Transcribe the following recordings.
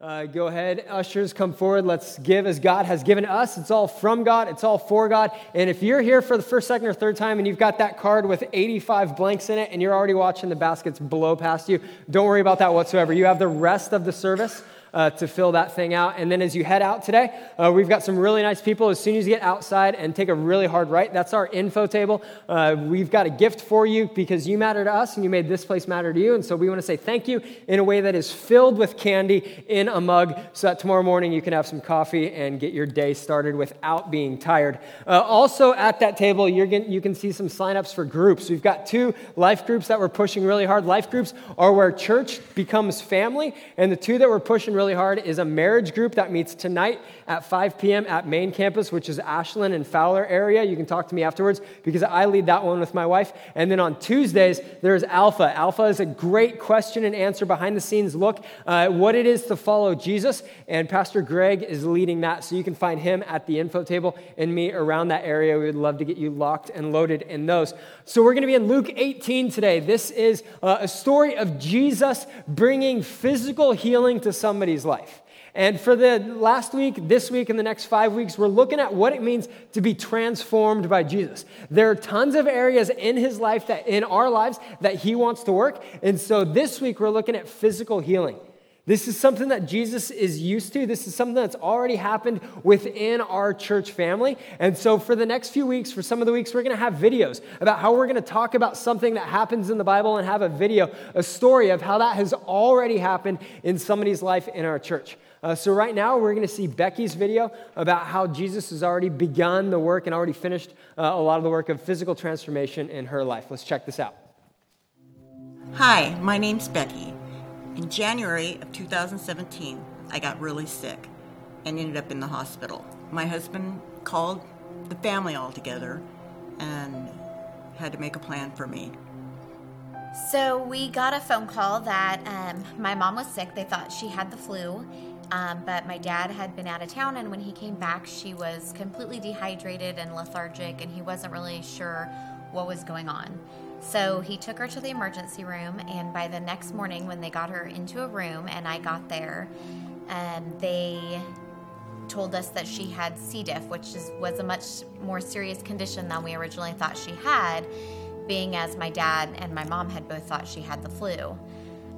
Uh, go ahead, ushers, come forward. Let's give as God has given us. It's all from God, it's all for God. And if you're here for the first, second, or third time and you've got that card with 85 blanks in it and you're already watching the baskets blow past you, don't worry about that whatsoever. You have the rest of the service uh, to fill that thing out. And then as you head out today, uh, we've got some really nice people. As soon as you get outside and take a really hard right, that's our info table. Uh, we've got a gift for you because you matter to us and you made this place matter to you. And so we want to say thank you in a way that is filled with candy in a mug so that tomorrow morning you can have some coffee and get your day started without being tired. Uh, also at that table, you're getting, you can see some signups for groups. We've got two life groups that we're pushing really hard. Life groups are where church becomes family, and the two that we're pushing really hard is a marriage group that meets tonight at 5 p.m. at main campus, which is Ashland and Fowler area. You can talk to me afterwards because I lead that one with my wife. And then on Tuesdays, there's Alpha. Alpha is a great question and answer behind the scenes look uh, what it is to follow Jesus. And Pastor Greg is leading that. So you can find him at the info table and me around that area. We would love to get you locked and loaded in those. So we're going to be in Luke 18 today. This is uh, a story of Jesus bringing physical healing to somebody's life. And for the last week, this week, and the next five weeks, we're looking at what it means to be transformed by Jesus. There are tons of areas in his life that, in our lives, that he wants to work. And so this week, we're looking at physical healing. This is something that Jesus is used to. This is something that's already happened within our church family. And so, for the next few weeks, for some of the weeks, we're going to have videos about how we're going to talk about something that happens in the Bible and have a video, a story of how that has already happened in somebody's life in our church. Uh, so, right now, we're going to see Becky's video about how Jesus has already begun the work and already finished uh, a lot of the work of physical transformation in her life. Let's check this out. Hi, my name's Becky. In January of 2017, I got really sick and ended up in the hospital. My husband called the family all together and had to make a plan for me. So we got a phone call that um, my mom was sick. They thought she had the flu, um, but my dad had been out of town, and when he came back, she was completely dehydrated and lethargic, and he wasn't really sure what was going on. So he took her to the emergency room, and by the next morning, when they got her into a room and I got there, um, they told us that she had C. diff, which is, was a much more serious condition than we originally thought she had, being as my dad and my mom had both thought she had the flu.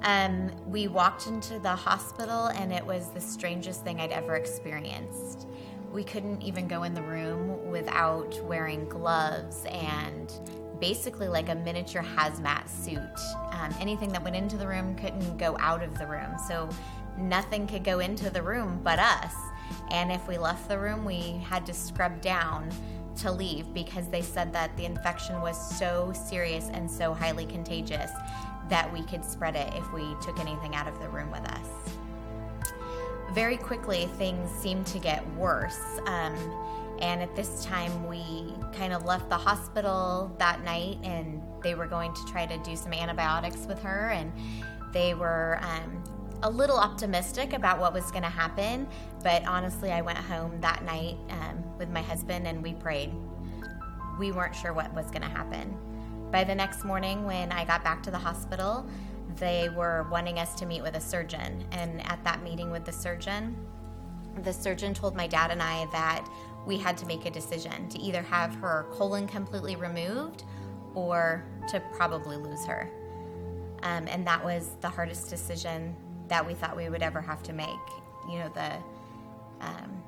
Um, we walked into the hospital, and it was the strangest thing I'd ever experienced. We couldn't even go in the room without wearing gloves and basically like a miniature hazmat suit. Um, anything that went into the room couldn't go out of the room. So nothing could go into the room but us. And if we left the room, we had to scrub down to leave because they said that the infection was so serious and so highly contagious that we could spread it if we took anything out of the room with us. Very quickly, things seemed to get worse. Um, and at this time, we kind of left the hospital that night and they were going to try to do some antibiotics with her. And they were um, a little optimistic about what was going to happen. But honestly, I went home that night um, with my husband and we prayed. We weren't sure what was going to happen. By the next morning, when I got back to the hospital, they were wanting us to meet with a surgeon. And at that meeting with the surgeon, the surgeon told my dad and I that we had to make a decision to either have her colon completely removed or to probably lose her. Um, and that was the hardest decision that we thought we would ever have to make. You know, the um,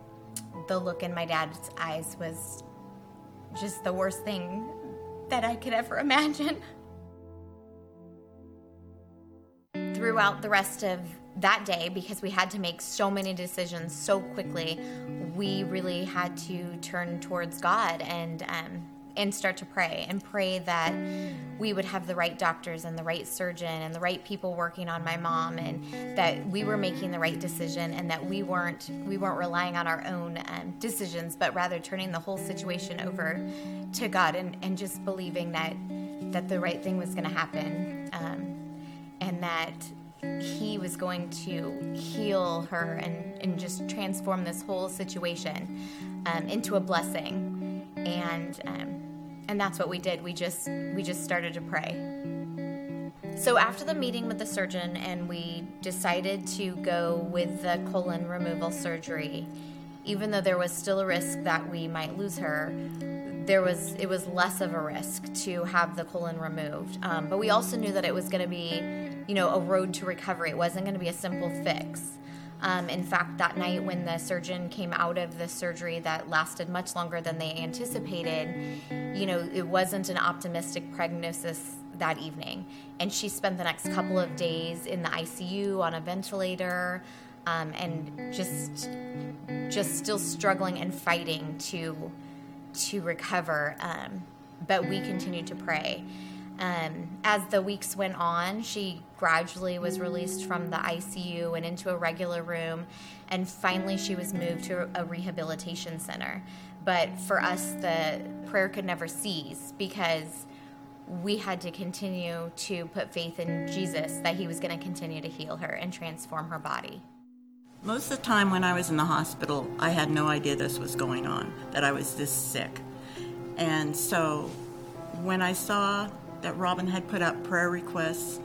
the look in my dad's eyes was just the worst thing that I could ever imagine. Throughout the rest of that day, because we had to make so many decisions so quickly, we really had to turn towards God and um, and start to pray and pray that we would have the right doctors and the right surgeon and the right people working on my mom and that we were making the right decision and that we weren't we weren't relying on our own um, decisions but rather turning the whole situation over to God and, and just believing that that the right thing was going to happen um, and that he was going to heal her and, and just transform this whole situation um, into a blessing. And um, and that's what we did. We just we just started to pray. So after the meeting with the surgeon, and we decided to go with the colon removal surgery, even though there was still a risk that we might lose her, there was it was less of a risk to have the colon removed. Um, but we also knew that it was going to be, you know, a road to recovery. It wasn't going to be a simple fix. Um, in fact, that night when the surgeon came out of the surgery that lasted much longer than they anticipated, you know, it wasn't an optimistic prognosis that evening. And she spent the next couple of days in the ICU on a ventilator um, and just just still struggling and fighting to to recover. Um, but we continued to pray. Um, as the weeks went on, she gradually was released from the ICU and into a regular room, and finally she was moved to a rehabilitation center. But for us, the prayer could never cease because we had to continue to put faith in Jesus that He was going to continue to heal her and transform her body. Most of the time when I was in the hospital, I had no idea this was going on, that I was this sick. And so when I saw that Robin had put out prayer requests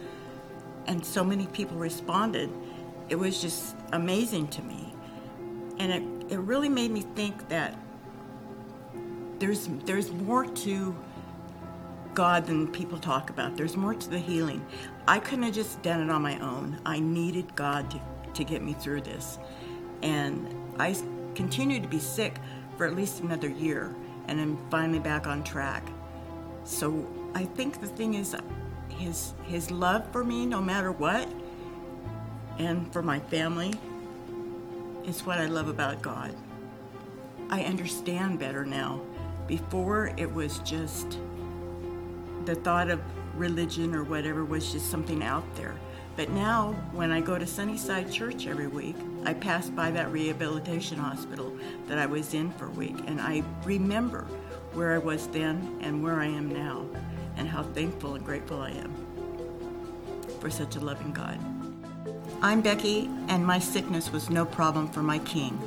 and so many people responded, it was just amazing to me. And it, it really made me think that there's, there's more to God than people talk about. There's more to the healing. I couldn't have just done it on my own. I needed God to to get me through this. And I continued to be sick for at least another year, and I'm finally back on track. So I think the thing is his his love for me, no matter what, and for my family, is what I love about God. I understand better now. Before it was just the thought of religion or whatever was just something out there. But now, when I go to Sunnyside Church every week, I pass by that rehabilitation hospital that I was in for a week, and I remember where I was then and where I am now, and how thankful and grateful I am for such a loving God. I'm Becky, and my sickness was no problem for my King.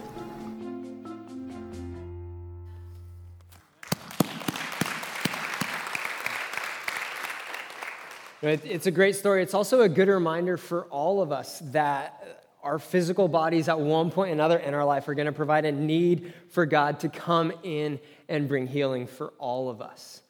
It's a great story. It's also a good reminder for all of us that our physical bodies at one point or another in our life are going to provide a need for God to come in and bring healing for all of us.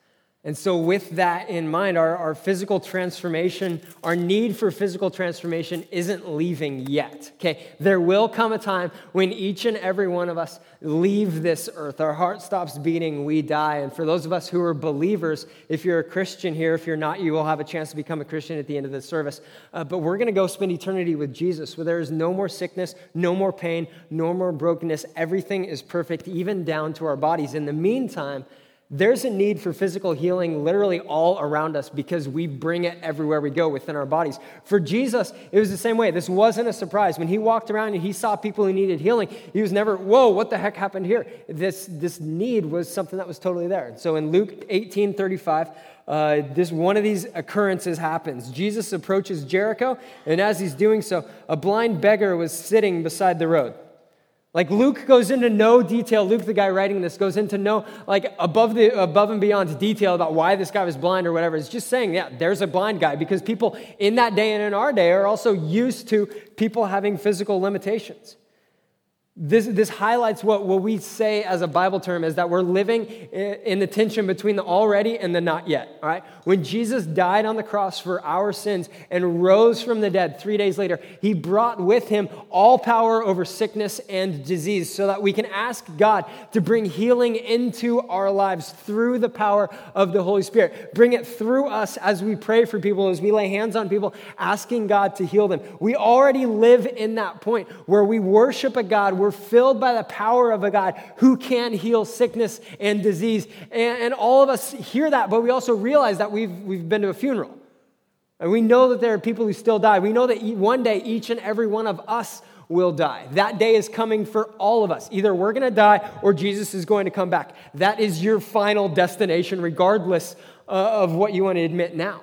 And so, with that in mind, our, our physical transformation, our need for physical transformation isn't leaving yet. Okay? There will come a time when each and every one of us leave this earth. Our heart stops beating, we die. And for those of us who are believers, if you're a Christian here, if you're not, you will have a chance to become a Christian at the end of this service. Uh, but we're going to go spend eternity with Jesus, where there is no more sickness, no more pain, no more brokenness. Everything is perfect, even down to our bodies. In the meantime, there's a need for physical healing literally all around us because we bring it everywhere we go within our bodies. For Jesus, it was the same way. This wasn't a surprise. When he walked around and he saw people who needed healing, he was never, whoa, what the heck happened here? This, this need was something that was totally there. So in Luke 18 35, uh, this one of these occurrences happens. Jesus approaches Jericho, and as he's doing so, a blind beggar was sitting beside the road. Like Luke goes into no detail. Luke, the guy writing this, goes into no like above the above and beyond detail about why this guy was blind or whatever. It's just saying, yeah, there's a blind guy because people in that day and in our day are also used to people having physical limitations. This, this highlights what, what we say as a Bible term is that we're living in the tension between the already and the not yet. All right? When Jesus died on the cross for our sins and rose from the dead three days later, he brought with him all power over sickness and disease so that we can ask God to bring healing into our lives through the power of the Holy Spirit. Bring it through us as we pray for people, as we lay hands on people, asking God to heal them. We already live in that point where we worship a God we're filled by the power of a God who can heal sickness and disease. And, and all of us hear that, but we also realize that we've, we've been to a funeral. And we know that there are people who still die. We know that one day each and every one of us will die. That day is coming for all of us. Either we're going to die or Jesus is going to come back. That is your final destination, regardless uh, of what you want to admit now.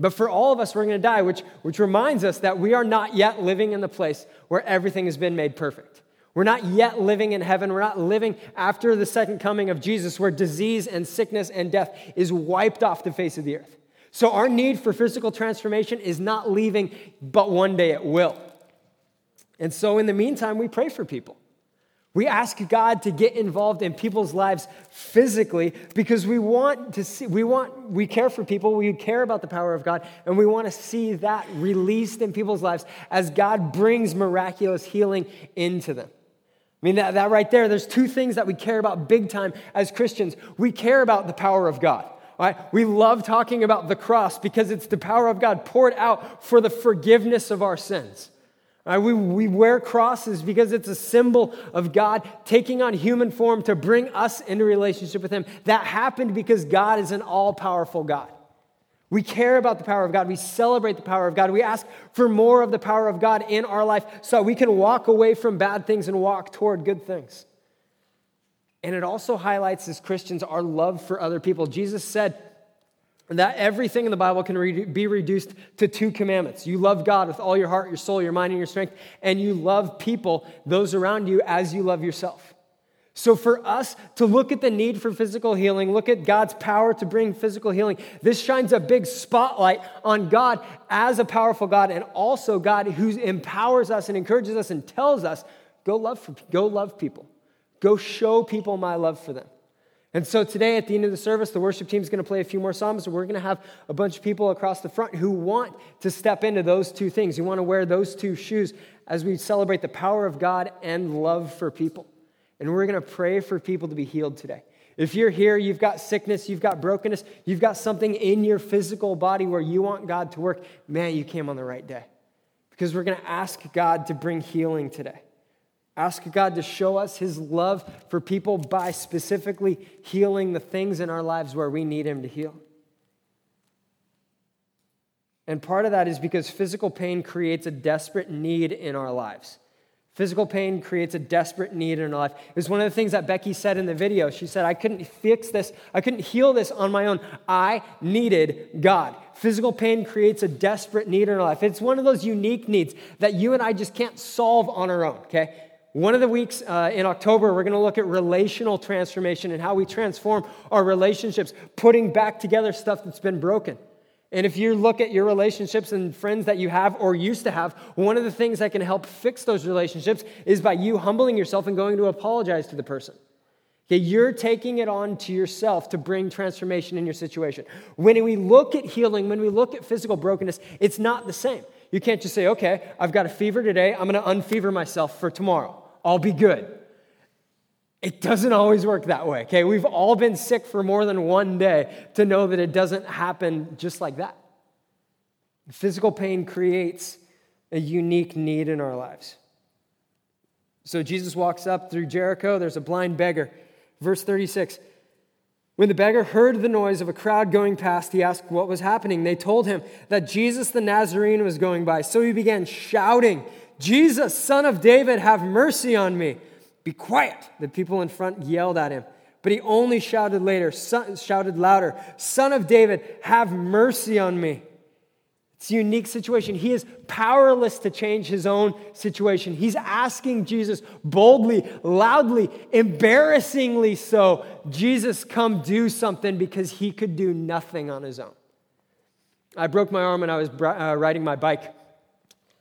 But for all of us, we're going to die, which, which reminds us that we are not yet living in the place where everything has been made perfect. We're not yet living in heaven. We're not living after the second coming of Jesus where disease and sickness and death is wiped off the face of the earth. So our need for physical transformation is not leaving, but one day it will. And so in the meantime, we pray for people. We ask God to get involved in people's lives physically because we want to see, we want, we care for people, we care about the power of God, and we want to see that released in people's lives as God brings miraculous healing into them. I mean, that, that right there, there's two things that we care about big time as Christians. We care about the power of God. Right? We love talking about the cross because it's the power of God poured out for the forgiveness of our sins. Right, we, we wear crosses because it's a symbol of God taking on human form to bring us into relationship with Him. That happened because God is an all powerful God. We care about the power of God. We celebrate the power of God. We ask for more of the power of God in our life so we can walk away from bad things and walk toward good things. And it also highlights as Christians our love for other people. Jesus said, that everything in the Bible can be reduced to two commandments. You love God with all your heart, your soul, your mind, and your strength, and you love people, those around you, as you love yourself. So, for us to look at the need for physical healing, look at God's power to bring physical healing, this shines a big spotlight on God as a powerful God and also God who empowers us and encourages us and tells us go love, go love people, go show people my love for them. And so today, at the end of the service, the worship team is going to play a few more songs, and we're going to have a bunch of people across the front who want to step into those two things, who want to wear those two shoes as we celebrate the power of God and love for people. And we're going to pray for people to be healed today. If you're here, you've got sickness, you've got brokenness, you've got something in your physical body where you want God to work, man, you came on the right day. Because we're going to ask God to bring healing today. Ask God to show us his love for people by specifically healing the things in our lives where we need him to heal. And part of that is because physical pain creates a desperate need in our lives. Physical pain creates a desperate need in our life. It was one of the things that Becky said in the video. She said, I couldn't fix this, I couldn't heal this on my own. I needed God. Physical pain creates a desperate need in our life. It's one of those unique needs that you and I just can't solve on our own, okay? One of the weeks uh, in October, we're going to look at relational transformation and how we transform our relationships, putting back together stuff that's been broken. And if you look at your relationships and friends that you have or used to have, one of the things that can help fix those relationships is by you humbling yourself and going to apologize to the person. Okay, you're taking it on to yourself to bring transformation in your situation. When we look at healing, when we look at physical brokenness, it's not the same. You can't just say, okay, I've got a fever today, I'm going to unfever myself for tomorrow. I'll be good. It doesn't always work that way, okay? We've all been sick for more than one day to know that it doesn't happen just like that. Physical pain creates a unique need in our lives. So Jesus walks up through Jericho. There's a blind beggar. Verse 36 When the beggar heard the noise of a crowd going past, he asked what was happening. They told him that Jesus the Nazarene was going by. So he began shouting, Jesus, son of David, have mercy on me. Be quiet. The people in front yelled at him. But he only shouted later, son, shouted louder, Son of David, have mercy on me. It's a unique situation. He is powerless to change his own situation. He's asking Jesus boldly, loudly, embarrassingly so, Jesus, come do something because he could do nothing on his own. I broke my arm when I was uh, riding my bike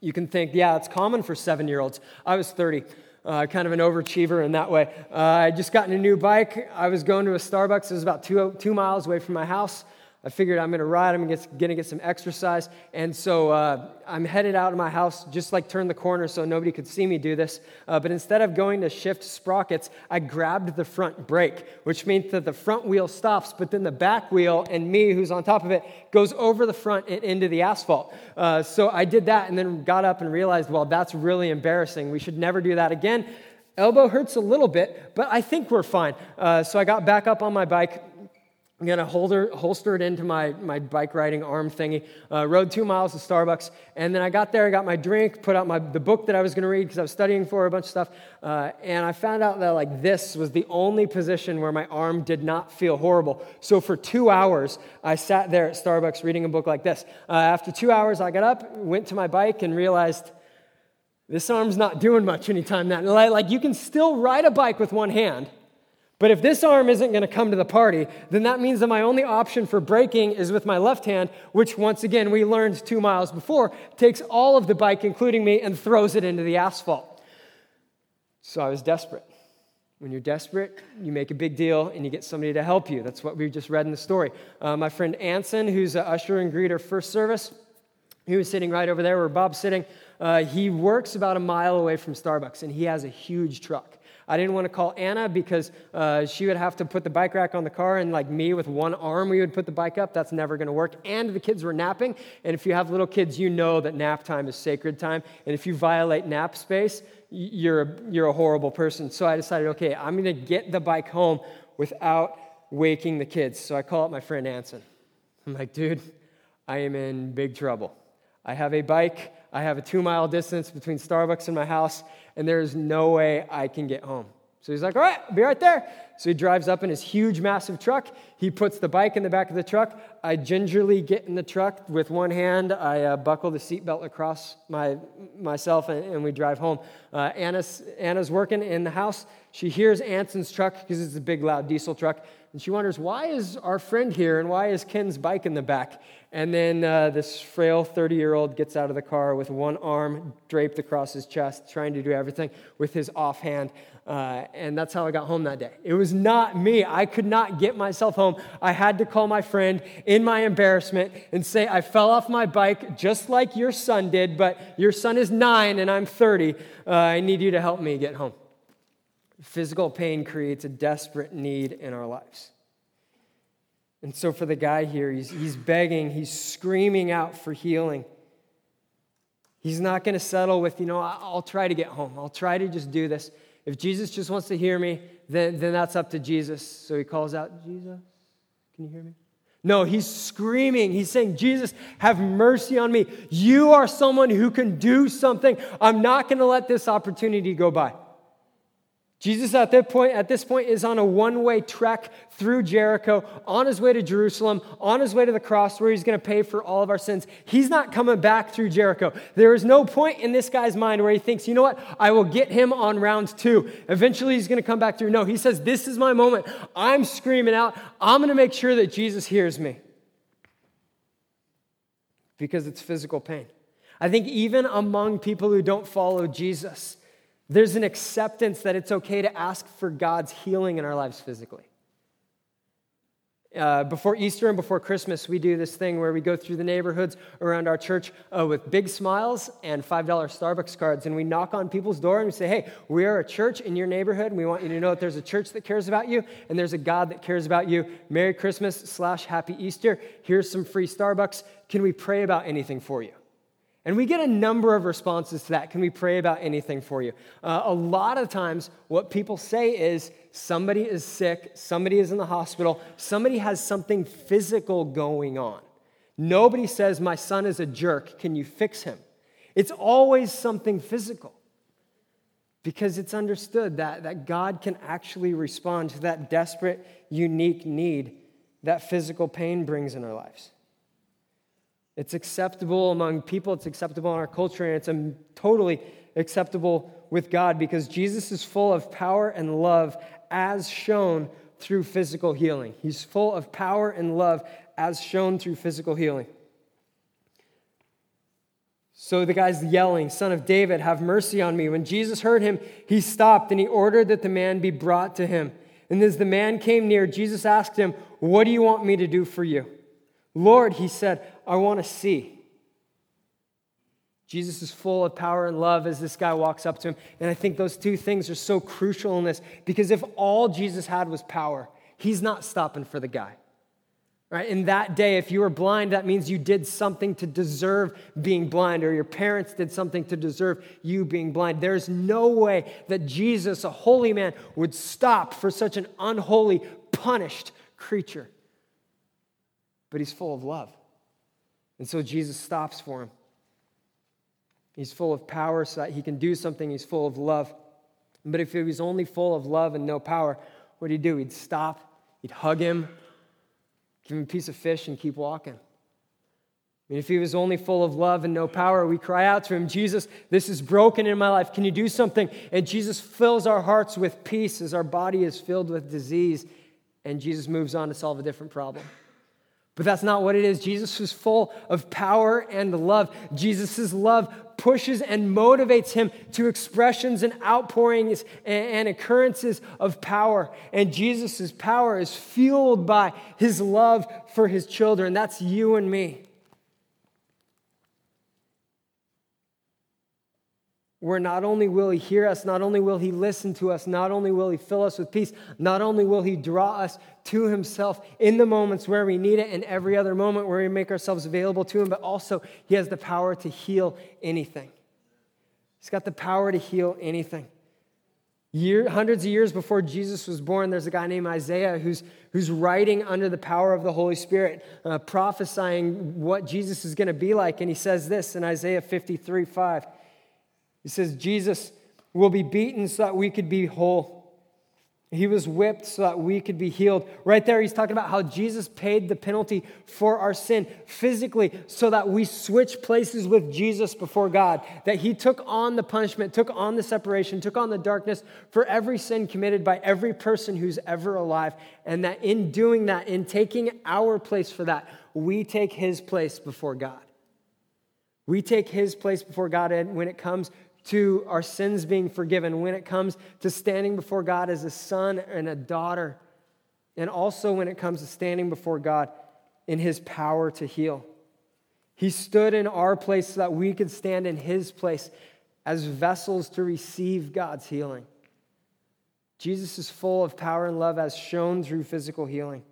you can think, yeah, it's common for seven year olds. I was 30, uh, kind of an overachiever in that way. Uh, I just gotten a new bike. I was going to a Starbucks. It was about two, two miles away from my house. I figured I'm going to ride, I'm going to get some exercise. And so uh, I'm headed out of my house, just like turn the corner so nobody could see me do this. Uh, but instead of going to shift sprockets, I grabbed the front brake, which means that the front wheel stops, but then the back wheel and me, who's on top of it, goes over the front and into the asphalt. Uh, so I did that and then got up and realized, well, that's really embarrassing. We should never do that again. Elbow hurts a little bit, but I think we're fine. Uh, so I got back up on my bike I'm going to holster, it into my, my bike riding arm thingy. Uh, rode two miles to Starbucks. And then I got there, I got my drink, put out my, the book that I was going to read because I was studying for a bunch of stuff. Uh, and I found out that like this was the only position where my arm did not feel horrible. So for two hours, I sat there at Starbucks reading a book like this. Uh, after two hours, I got up, went to my bike, and realized this arm's not doing much anytime that. Like you can still ride a bike with one hand But if this arm isn't going to come to the party, then that means that my only option for braking is with my left hand, which, once again, we learned two miles before, takes all of the bike, including me, and throws it into the asphalt. So I was desperate. When you're desperate, you make a big deal and you get somebody to help you. That's what we just read in the story. Uh, my friend Anson, who's an usher and greeter first service, he was sitting right over there where Bob's sitting. Uh, he works about a mile away from Starbucks and he has a huge truck. I didn't want to call Anna because uh, she would have to put the bike rack on the car, and like me with one arm, we would put the bike up. That's never going to work. And the kids were napping. And if you have little kids, you know that nap time is sacred time. And if you violate nap space, you're a, you're a horrible person. So I decided, okay, I'm going to get the bike home without waking the kids. So I call up my friend Anson. I'm like, dude, I am in big trouble. I have a bike. I have a two mile distance between Starbucks and my house, and there's no way I can get home. So he's like, all right, I'll be right there. So he drives up in his huge, massive truck. He puts the bike in the back of the truck. I gingerly get in the truck with one hand. I uh, buckle the seatbelt across my, myself, and, and we drive home. Uh, Anna's, Anna's working in the house. She hears Anson's truck because it's a big, loud diesel truck. And she wonders, why is our friend here and why is Ken's bike in the back? And then uh, this frail 30 year old gets out of the car with one arm draped across his chest, trying to do everything with his offhand. Uh, and that's how I got home that day. It was not me. I could not get myself home. I had to call my friend in my embarrassment and say, I fell off my bike just like your son did, but your son is nine and I'm 30. Uh, I need you to help me get home. Physical pain creates a desperate need in our lives. And so, for the guy here, he's, he's begging, he's screaming out for healing. He's not going to settle with, you know, I'll try to get home. I'll try to just do this. If Jesus just wants to hear me, then, then that's up to Jesus. So he calls out, Jesus, can you hear me? No, he's screaming. He's saying, Jesus, have mercy on me. You are someone who can do something. I'm not going to let this opportunity go by. Jesus at that point, at this point is on a one-way trek through Jericho, on his way to Jerusalem, on his way to the cross where he's going to pay for all of our sins. He's not coming back through Jericho. There is no point in this guy's mind where he thinks, you know what, I will get him on round two. Eventually he's going to come back through. No, he says, this is my moment. I'm screaming out. I'm going to make sure that Jesus hears me. Because it's physical pain. I think even among people who don't follow Jesus, there's an acceptance that it's okay to ask for God's healing in our lives physically. Uh, before Easter and before Christmas, we do this thing where we go through the neighborhoods around our church uh, with big smiles and $5 Starbucks cards. And we knock on people's door and we say, Hey, we are a church in your neighborhood. And we want you to know that there's a church that cares about you and there's a God that cares about you. Merry Christmas slash Happy Easter. Here's some free Starbucks. Can we pray about anything for you? And we get a number of responses to that. Can we pray about anything for you? Uh, a lot of times, what people say is somebody is sick, somebody is in the hospital, somebody has something physical going on. Nobody says, My son is a jerk, can you fix him? It's always something physical because it's understood that, that God can actually respond to that desperate, unique need that physical pain brings in our lives. It's acceptable among people, it's acceptable in our culture, and it's um, totally acceptable with God because Jesus is full of power and love as shown through physical healing. He's full of power and love as shown through physical healing. So the guy's yelling, Son of David, have mercy on me. When Jesus heard him, he stopped and he ordered that the man be brought to him. And as the man came near, Jesus asked him, What do you want me to do for you? Lord, he said, I want to see. Jesus is full of power and love as this guy walks up to him. And I think those two things are so crucial in this because if all Jesus had was power, he's not stopping for the guy. Right? In that day, if you were blind, that means you did something to deserve being blind, or your parents did something to deserve you being blind. There's no way that Jesus, a holy man, would stop for such an unholy, punished creature but he's full of love. And so Jesus stops for him. He's full of power so that he can do something. He's full of love. But if he was only full of love and no power, what would he do? He'd stop, he'd hug him, give him a piece of fish, and keep walking. mean, if he was only full of love and no power, we cry out to him, Jesus, this is broken in my life. Can you do something? And Jesus fills our hearts with peace as our body is filled with disease. And Jesus moves on to solve a different problem. But that's not what it is. Jesus was full of power and love. Jesus' love pushes and motivates him to expressions and outpourings and, occurrences of power. And Jesus' power is fueled by his love for his children. That's you and me. Where not only will he hear us, not only will he listen to us, not only will he fill us with peace, not only will he draw us to himself in the moments where we need it and every other moment where we make ourselves available to him, but also he has the power to heal anything. He's got the power to heal anything. Year, hundreds of years before Jesus was born, there's a guy named Isaiah who's, who's writing under the power of the Holy Spirit, uh, prophesying what Jesus is going to be like. And he says this in Isaiah 53 5. He says, Jesus will be beaten so that we could be whole. He was whipped so that we could be healed. Right there, he's talking about how Jesus paid the penalty for our sin physically so that we switch places with Jesus before God. That he took on the punishment, took on the separation, took on the darkness for every sin committed by every person who's ever alive. And that in doing that, in taking our place for that, we take his place before God. We take his place before God and when it comes to our sins being forgiven, when it comes to standing before God as a son and a daughter, and also when it comes to standing before God in his power to heal. He stood in our place so that we could stand in his place as vessels to receive God's healing. Jesus is full of power and love as shown through physical healing.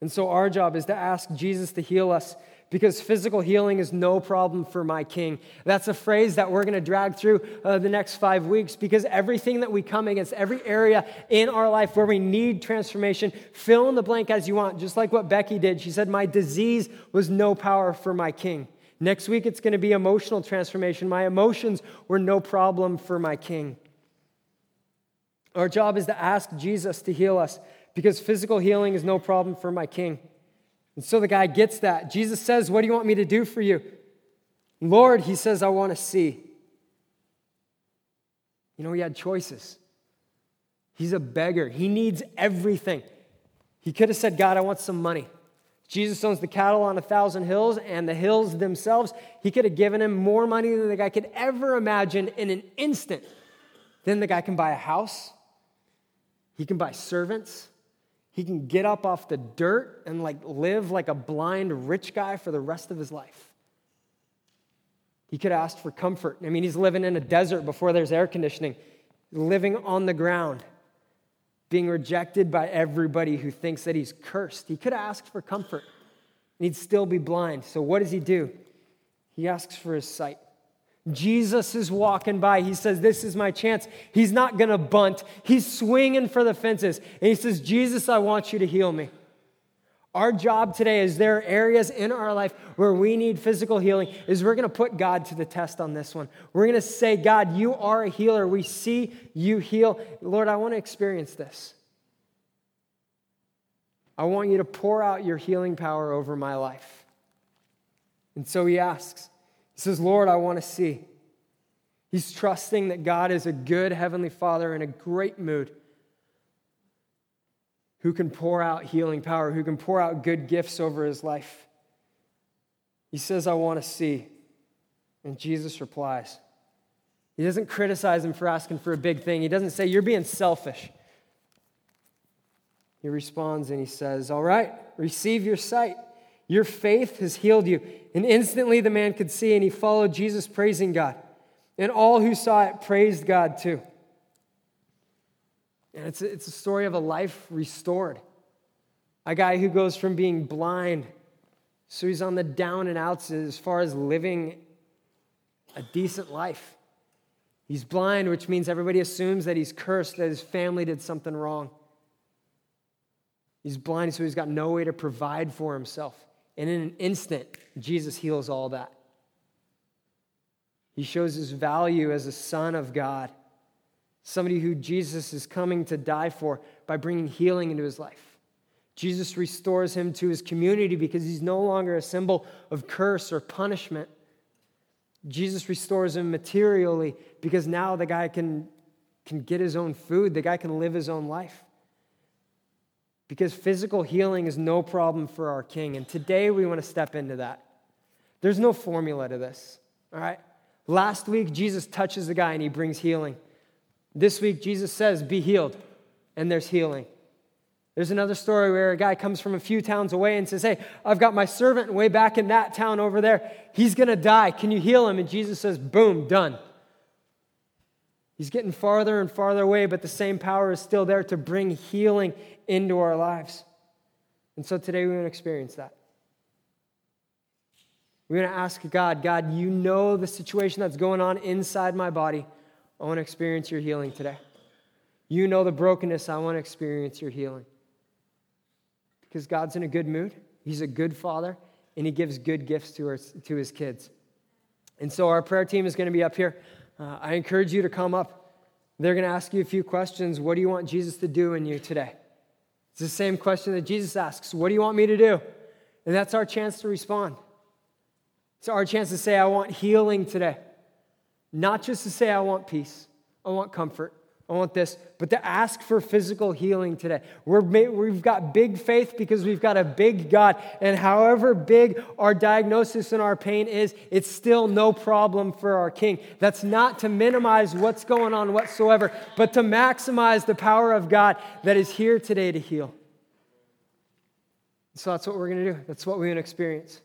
And so our job is to ask Jesus to heal us because physical healing is no problem for my king. That's a phrase that we're going to drag through uh, the next five weeks because everything that we come against, every area in our life where we need transformation, fill in the blank as you want, just like what Becky did. She said, My disease was no power for my king. Next week, it's going to be emotional transformation. My emotions were no problem for my king. Our job is to ask Jesus to heal us because physical healing is no problem for my king. And so the guy gets that. Jesus says, What do you want me to do for you? Lord, he says, I want to see. You know, he had choices. He's a beggar, he needs everything. He could have said, God, I want some money. Jesus owns the cattle on a thousand hills and the hills themselves. He could have given him more money than the guy could ever imagine in an instant. Then the guy can buy a house, he can buy servants, he can get up off the dirt and like live like a blind rich guy for the rest of his life. He could ask for comfort. I mean, he's living in a desert before there's air conditioning, living on the ground, being rejected by everybody who thinks that he's cursed. He could ask for comfort and he'd still be blind. So, what does he do? He asks for his sight. Jesus is walking by. He says, This is my chance. He's not going to bunt. He's swinging for the fences. And he says, Jesus, I want you to heal me. Our job today is there are areas in our life where we need physical healing, is we're going to put God to the test on this one. We're going to say, God, you are a healer. We see you heal. Lord, I want to experience this. I want you to pour out your healing power over my life. And so he asks, says, Lord, I want to see. He's trusting that God is a good Heavenly Father in a great mood who can pour out healing power, who can pour out good gifts over his life. He says, I want to see. And Jesus replies. He doesn't criticize him for asking for a big thing. He doesn't say, You're being selfish. He responds and he says, All right, receive your sight. Your faith has healed you. And instantly the man could see, and he followed Jesus, praising God. And all who saw it praised God too. And it's a, it's a story of a life restored. A guy who goes from being blind, so he's on the down and outs as far as living a decent life. He's blind, which means everybody assumes that he's cursed, that his family did something wrong. He's blind, so he's got no way to provide for himself. And in an instant, Jesus heals all that. He shows his value as a son of God, somebody who Jesus is coming to die for by bringing healing into his life. Jesus restores him to his community because he's no longer a symbol of curse or punishment. Jesus restores him materially because now the guy can, can get his own food, the guy can live his own life. Because physical healing is no problem for our king. And today we want to step into that. There's no formula to this, all right? Last week, Jesus touches the guy and he brings healing. This week, Jesus says, Be healed, and there's healing. There's another story where a guy comes from a few towns away and says, Hey, I've got my servant way back in that town over there. He's going to die. Can you heal him? And Jesus says, Boom, done. He's getting farther and farther away, but the same power is still there to bring healing into our lives. And so today we want to experience that. We're going to ask God, God, you know the situation that's going on inside my body. I want to experience your healing today. You know the brokenness. I want to experience your healing because God's in a good mood. He's a good father, and He gives good gifts to, our, to His kids. And so our prayer team is going to be up here. Uh, I encourage you to come up. They're going to ask you a few questions. What do you want Jesus to do in you today? It's the same question that Jesus asks What do you want me to do? And that's our chance to respond. It's our chance to say, I want healing today. Not just to say, I want peace, I want comfort, I want this, but to ask for physical healing today. We're, we've got big faith because we've got a big God. And however big our diagnosis and our pain is, it's still no problem for our King. That's not to minimize what's going on whatsoever, but to maximize the power of God that is here today to heal. So that's what we're going to do. That's what we're going to experience.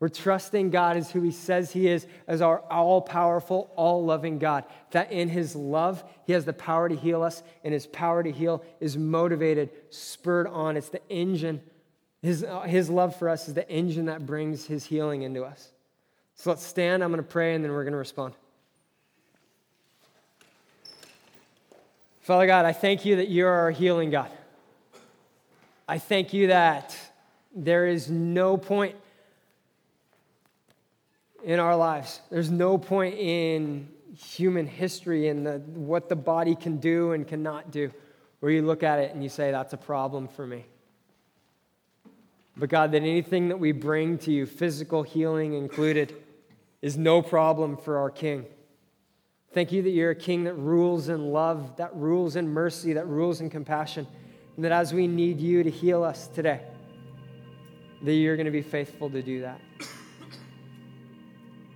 We're trusting God as who He says He is, as our all powerful, all loving God. That in His love, He has the power to heal us, and His power to heal is motivated, spurred on. It's the engine. His, his love for us is the engine that brings His healing into us. So let's stand. I'm going to pray, and then we're going to respond. Father God, I thank you that you are our healing God. I thank you that there is no point in our lives. There's no point in human history and the, what the body can do and cannot do where you look at it and you say, that's a problem for me. But God, that anything that we bring to you, physical healing included, is no problem for our King. Thank you that you're a King that rules in love, that rules in mercy, that rules in compassion, and that as we need you to heal us today, that you're going to be faithful to do that.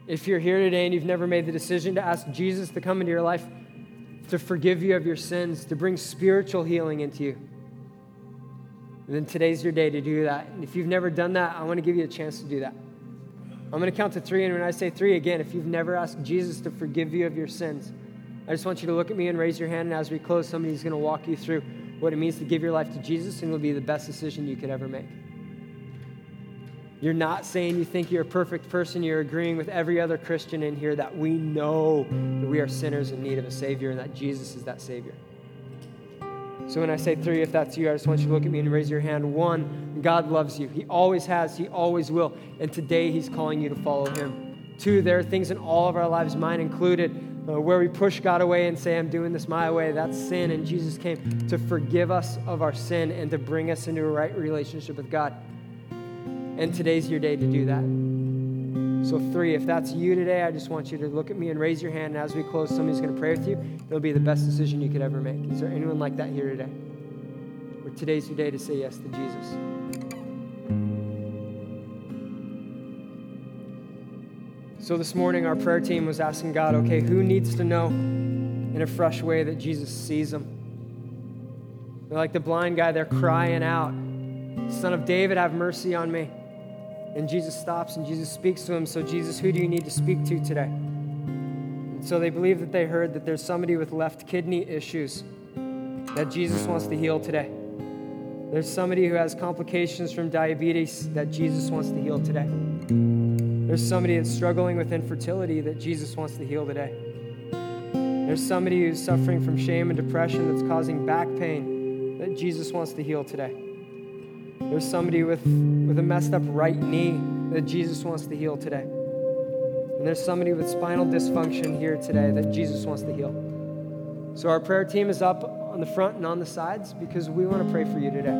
If you're here today and you've never made the decision to ask Jesus to come into your life, to forgive you of your sins, to bring spiritual healing into you, then today's your day to do that. And if you've never done that, I want to give you a chance to do that. I'm going to count to three, and when I say three again, if you've never asked Jesus to forgive you of your sins, I just want you to look at me and raise your hand. And as we close, somebody's going to walk you through what it means to give your life to Jesus, and it'll be the best decision you could ever make. You're not saying you think you're a perfect person. You're agreeing with every other Christian in here that we know that we are sinners in need of a Savior and that Jesus is that Savior. So when I say three, if that's you, I just want you to look at me and raise your hand. One, God loves you. He always has, He always will. And today He's calling you to follow Him. Two, there are things in all of our lives, mine included, uh, where we push God away and say, I'm doing this my way. That's sin. And Jesus came to forgive us of our sin and to bring us into a right relationship with God. And today's your day to do that. So, three, if that's you today, I just want you to look at me and raise your hand. And as we close, somebody's going to pray with you. It'll be the best decision you could ever make. Is there anyone like that here today? Where today's your day to say yes to Jesus? So, this morning, our prayer team was asking God, okay, who needs to know in a fresh way that Jesus sees them? They're like the blind guy, they're crying out, Son of David, have mercy on me. And Jesus stops and Jesus speaks to him. So, Jesus, who do you need to speak to today? And so they believe that they heard that there's somebody with left kidney issues that Jesus wants to heal today. There's somebody who has complications from diabetes that Jesus wants to heal today. There's somebody that's struggling with infertility that Jesus wants to heal today. There's somebody who's suffering from shame and depression that's causing back pain that Jesus wants to heal today. There's somebody with, with a messed up right knee that Jesus wants to heal today. And there's somebody with spinal dysfunction here today that Jesus wants to heal. So our prayer team is up on the front and on the sides because we want to pray for you today.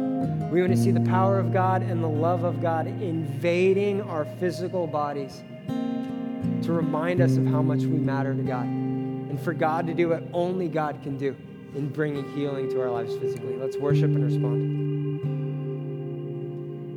We want to see the power of God and the love of God invading our physical bodies to remind us of how much we matter to God and for God to do what only God can do in bringing healing to our lives physically. Let's worship and respond.